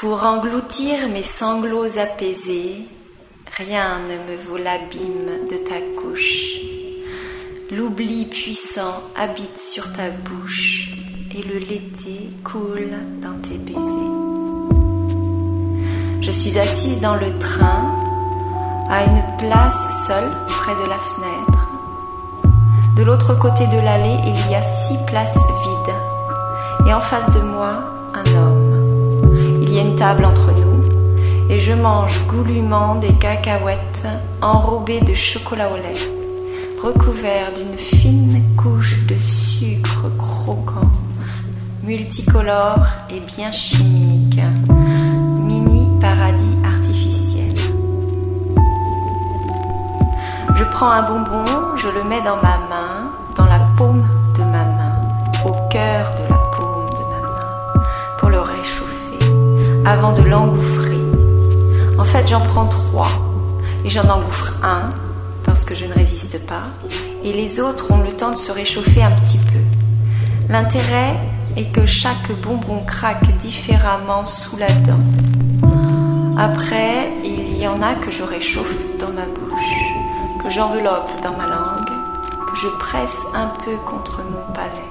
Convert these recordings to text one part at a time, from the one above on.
Pour engloutir mes sanglots apaisés, rien ne me vaut l'abîme de ta couche. L'oubli puissant habite sur ta bouche et le l'été coule dans tes baisers. Je suis assise dans le train, à une place seule près de la fenêtre. De l'autre côté de l'allée, il y a six places vides. Et en face de moi, un homme. Une table entre nous. Et je mange goulûment des cacahuètes enrobées de chocolat au lait, recouverts d'une fine couche de sucre croquant, multicolore et bien chimique. Mini paradis artificiel. Je prends un bonbon, je le mets dans ma main, dans la paume de ma main, au cœur de la paume de ma main, pour le réchauffer, avant de l'engouffrer. En fait, j'en prends trois, et j'en engouffre un, parce que je ne résiste pas, et les autres ont le temps de se réchauffer un petit peu. L'intérêt est que chaque bonbon craque différemment sous la dent. Après, il y en a que je réchauffe dans ma bouche que j'enveloppe dans ma langue, que je presse un peu contre mon palais.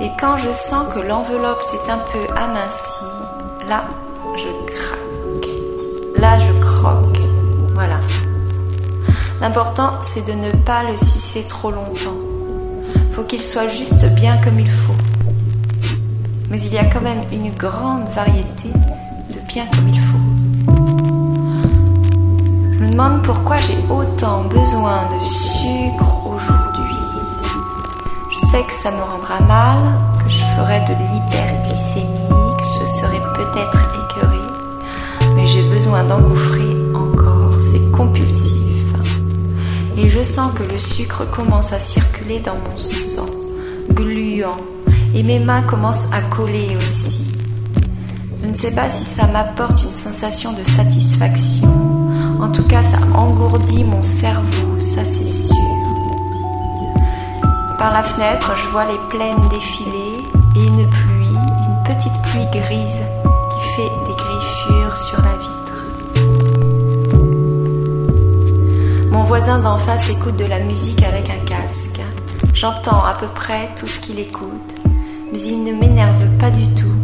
Et quand je sens que l'enveloppe s'est un peu amincie, là, je craque. Là, je croque. Voilà. L'important, c'est de ne pas le sucer trop longtemps. Faut qu'il soit juste bien comme il faut. Mais il y a quand même une grande variété de bien comme il faut. Je me demande pourquoi j'ai autant besoin de sucre aujourd'hui. Je sais que ça me rendra mal, que je ferai de l'hyperglycémie, peut-être écœurée, mais j'ai besoin d'engouffrer encore, c'est compulsif. Et je sens que le sucre commence à circuler dans mon sang, gluant, et mes mains commencent à coller aussi. Je ne sais pas si ça m'apporte une sensation de satisfaction en tout cas, ça engourdit mon cerveau, ça c'est sûr. Par la fenêtre, je vois les plaines défiler et une pluie, une petite pluie grise fait des griffures sur la vitre. Mon voisin d'en face écoute de la musique avec un casque. J'entends à peu près tout ce qu'il écoute, mais il ne m'énerve pas du tout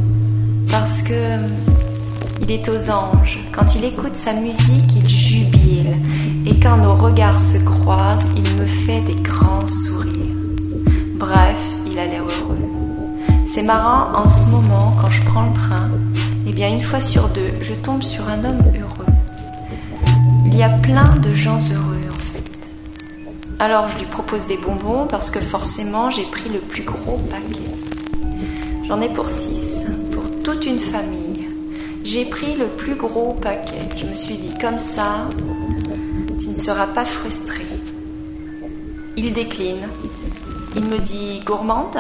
parce que il est aux anges. Quand il écoute sa musique, il jubile. Et quand nos regards se croisent, il me fait des grands sourires. Bref, il a l'air heureux. C'est marrant, en ce moment, quand je prends le train, eh bien, une fois sur deux, je tombe sur un homme heureux. Il y a plein de gens heureux, en fait. Alors, je lui propose des bonbons parce que forcément, j'ai pris le plus gros paquet. J'en ai pour six, pour toute une famille. J'ai pris le plus gros paquet. Je me suis dit, comme ça, tu ne seras pas frustré. Il décline. Il me dit, gourmande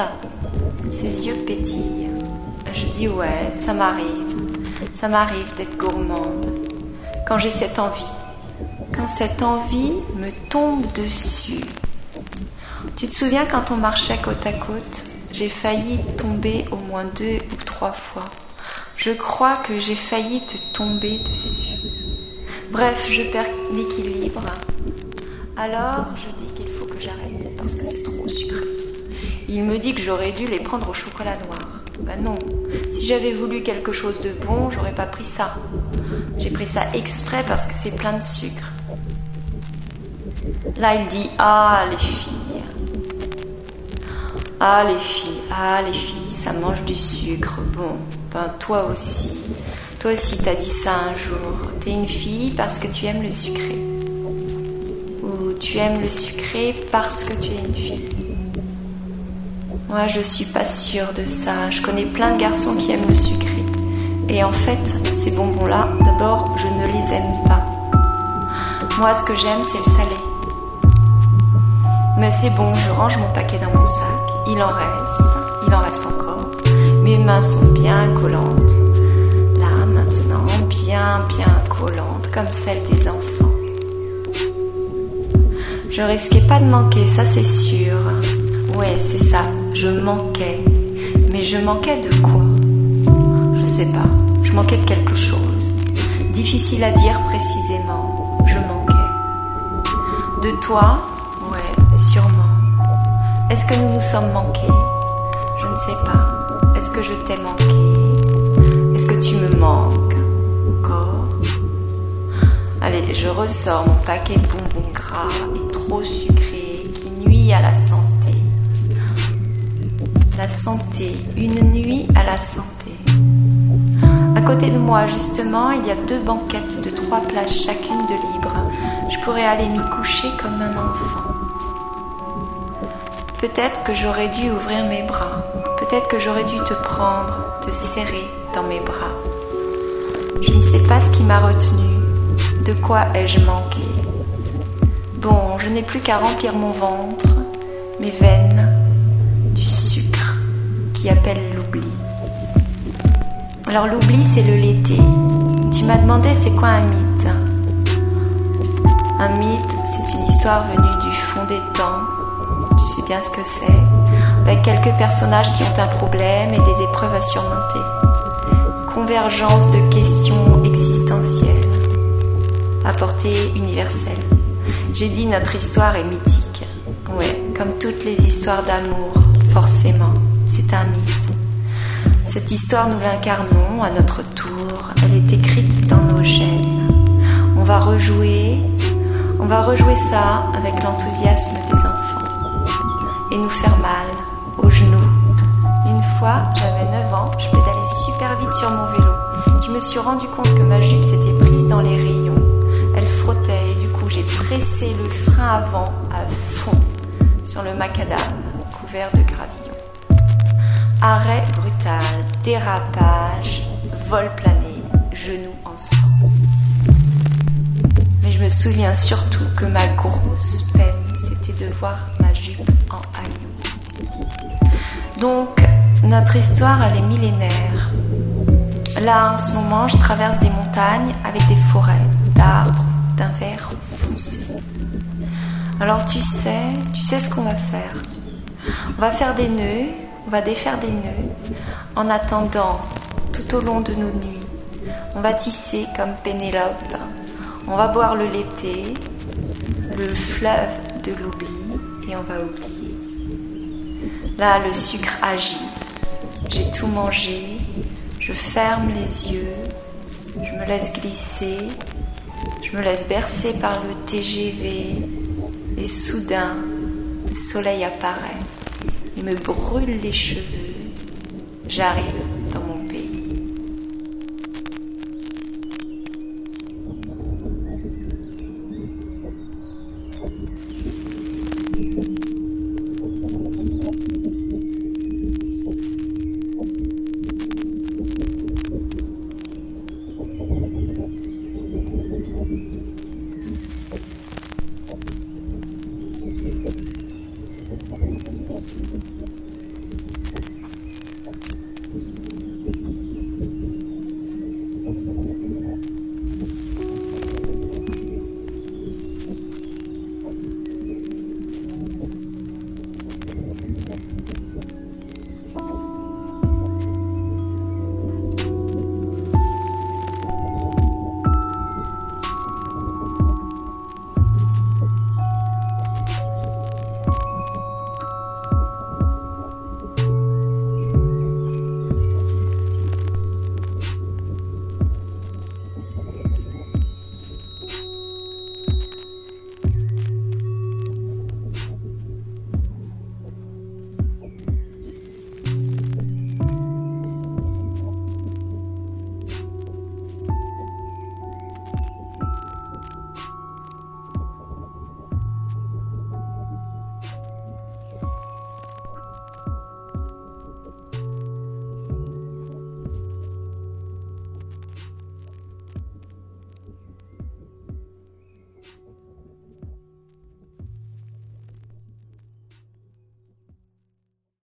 Ses yeux pétillent. Dis, ouais, ça m'arrive. Ça m'arrive d'être gourmande. Quand j'ai cette envie. Quand cette envie me tombe dessus. Tu te souviens quand on marchait côte à côte? J'ai failli tomber au moins deux ou trois fois. Je crois que j'ai failli te tomber dessus. Bref, je perds l'équilibre. Alors, je dis qu'il faut que j'arrête parce que c'est trop sucré. Il me dit que j'aurais dû les prendre au chocolat noir. Ben non, si j'avais voulu quelque chose de bon, j'aurais pas pris ça. J'ai pris ça exprès parce que c'est plein de sucre. Là, il dit Ah, les filles. Ah, les filles, ah, les filles, ça mange du sucre. Bon, ben toi aussi. Toi aussi, t'as dit ça un jour. T'es une fille parce que tu aimes le sucré. Ou tu aimes le sucré parce que tu es une fille. Moi, je suis pas sûre de ça. Je connais plein de garçons qui aiment le sucré. Et en fait, ces bonbons-là, d'abord, je ne les aime pas. Moi, ce que j'aime, c'est le salé. Mais c'est bon, je range mon paquet dans mon sac. Il en reste, il en reste encore. Mes mains sont bien collantes. Là, maintenant, bien, bien collantes, comme celles des enfants. Je risquais pas de manquer, ça c'est sûr. Ouais, c'est ça, je manquais. Mais je manquais de quoi? Je sais pas. Je manquais de quelque chose. Difficile à dire précisément. Je manquais. De toi, ouais, sûrement. Est-ce que nous nous sommes manqués? Je ne sais pas. Est-ce que je t'ai manqué? Est-ce que tu me manques encore? Allez, je ressors mon paquet de bonbons gras et trop sucrés qui nuit à la santé. La santé, une nuit à la santé. À côté de moi, justement, il y a deux banquettes de trois places chacune de libre. Je pourrais aller m'y coucher comme un enfant. Peut-être que j'aurais dû ouvrir mes bras. Peut-être que j'aurais dû te prendre, te serrer dans mes bras. Je ne sais pas ce qui m'a retenu. De quoi ai-je manqué? Bon, je n'ai plus qu'à remplir mon ventre, mes veines, qui appelle l'oubli. Alors l'oubli, c'est le l'été. Tu m'as demandé c'est quoi un mythe? Un mythe, c'est une histoire venue du fond des temps tu sais bien ce que c'est, avec quelques personnages qui ont un problème et des épreuves à surmonter. Convergence de questions existentielles, à portée universelle. J'ai dit notre histoire est mythique. Ouais, comme toutes les histoires d'amour, forcément, c'est un mythe. Cette histoire, nous l'incarnons à notre tour. Elle est écrite dans nos gènes. On va rejouer, on va rejouer ça avec l'enthousiasme des enfants et nous faire mal aux genoux. Une fois, j'avais 9 ans, je pédalais super vite sur mon vélo. Je me suis rendu compte que ma jupe s'était prise dans les rayons. Elle frottait et du coup j'ai pressé le frein avant à fond sur le macadam couvert de gravillon. Arrêt brutal, dérapage, vol plané, genoux en sang. Mais je me souviens surtout que ma grosse peine, c'était de voir ma jupe en haillons. Donc, notre histoire, elle est millénaire. Là, en ce moment, je traverse des montagnes avec des forêts d'arbres d'un vert foncé. Alors, tu sais, tu sais ce qu'on va faire. On va faire des nœuds, on va défaire des nœuds. En attendant, tout au long de nos nuits, on va tisser comme Pénélope. On va boire le l'été, le fleuve de l'oubli, et on va oublier. Là, le sucre agit. J'ai tout mangé. Je ferme les yeux. Je me laisse glisser. Je me laisse bercer par le TGV. Et soudain, le soleil apparaît. Il me brûle les cheveux. J'arrive